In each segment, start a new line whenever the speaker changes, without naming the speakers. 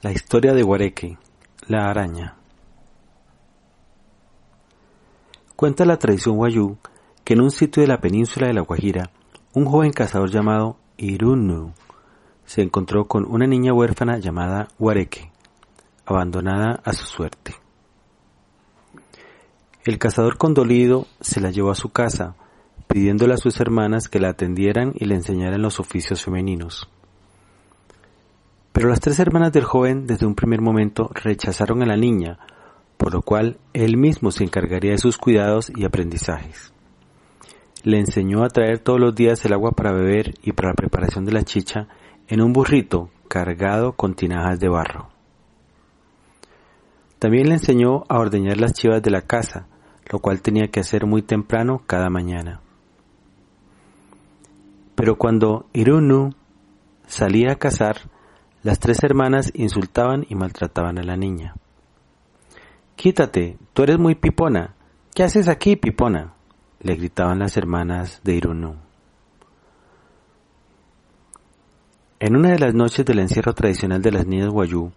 La historia de Guareque, la araña. Cuenta la tradición guayú que en un sitio de la península de La Guajira, un joven cazador llamado Irunu se encontró con una niña huérfana llamada Guareque, abandonada a su suerte. El cazador condolido se la llevó a su casa, pidiéndole a sus hermanas que la atendieran y le enseñaran los oficios femeninos. Pero las tres hermanas del joven desde un primer momento rechazaron a la niña, por lo cual él mismo se encargaría de sus cuidados y aprendizajes. Le enseñó a traer todos los días el agua para beber y para la preparación de la chicha en un burrito cargado con tinajas de barro. También le enseñó a ordeñar las chivas de la casa, lo cual tenía que hacer muy temprano cada mañana. Pero cuando Irunu salía a cazar, las tres hermanas insultaban y maltrataban a la niña. Quítate, tú eres muy pipona. ¿Qué haces aquí, pipona? le gritaban las hermanas de Irunu. En una de las noches del encierro tradicional de las niñas guayú,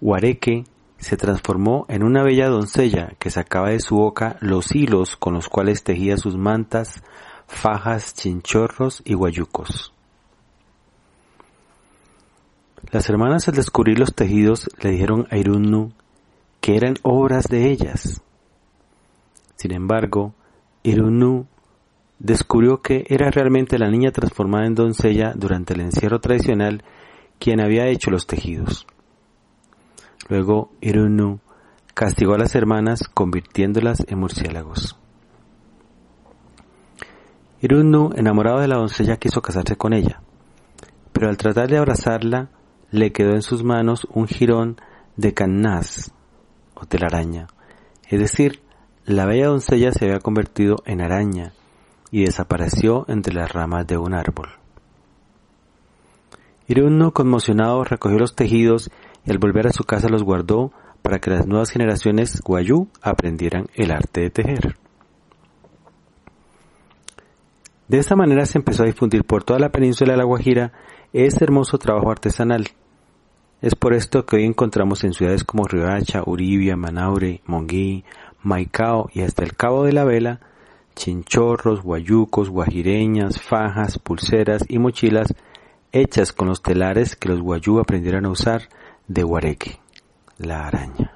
Huareque se transformó en una bella doncella que sacaba de su boca los hilos con los cuales tejía sus mantas, fajas, chinchorros y guayucos. Las hermanas al descubrir los tejidos le dijeron a Irunnu que eran obras de ellas. Sin embargo, Irunnu descubrió que era realmente la niña transformada en doncella durante el encierro tradicional quien había hecho los tejidos. Luego Irunnu castigó a las hermanas convirtiéndolas en murciélagos. Irunnu, enamorado de la doncella, quiso casarse con ella, pero al tratar de abrazarla, le quedó en sus manos un jirón de cannaz o telaraña, es decir, la bella doncella se había convertido en araña y desapareció entre las ramas de un árbol. Irunno, conmocionado, recogió los tejidos y al volver a su casa los guardó para que las nuevas generaciones guayú aprendieran el arte de tejer. De esta manera se empezó a difundir por toda la península de La Guajira este hermoso trabajo artesanal, es por esto que hoy encontramos en ciudades como Riohacha, Uribia, Manaure, Monguí, Maicao y hasta el Cabo de la Vela, chinchorros, guayucos, guajireñas, fajas, pulseras y mochilas hechas con los telares que los guayú aprendieron a usar de guareque, la araña.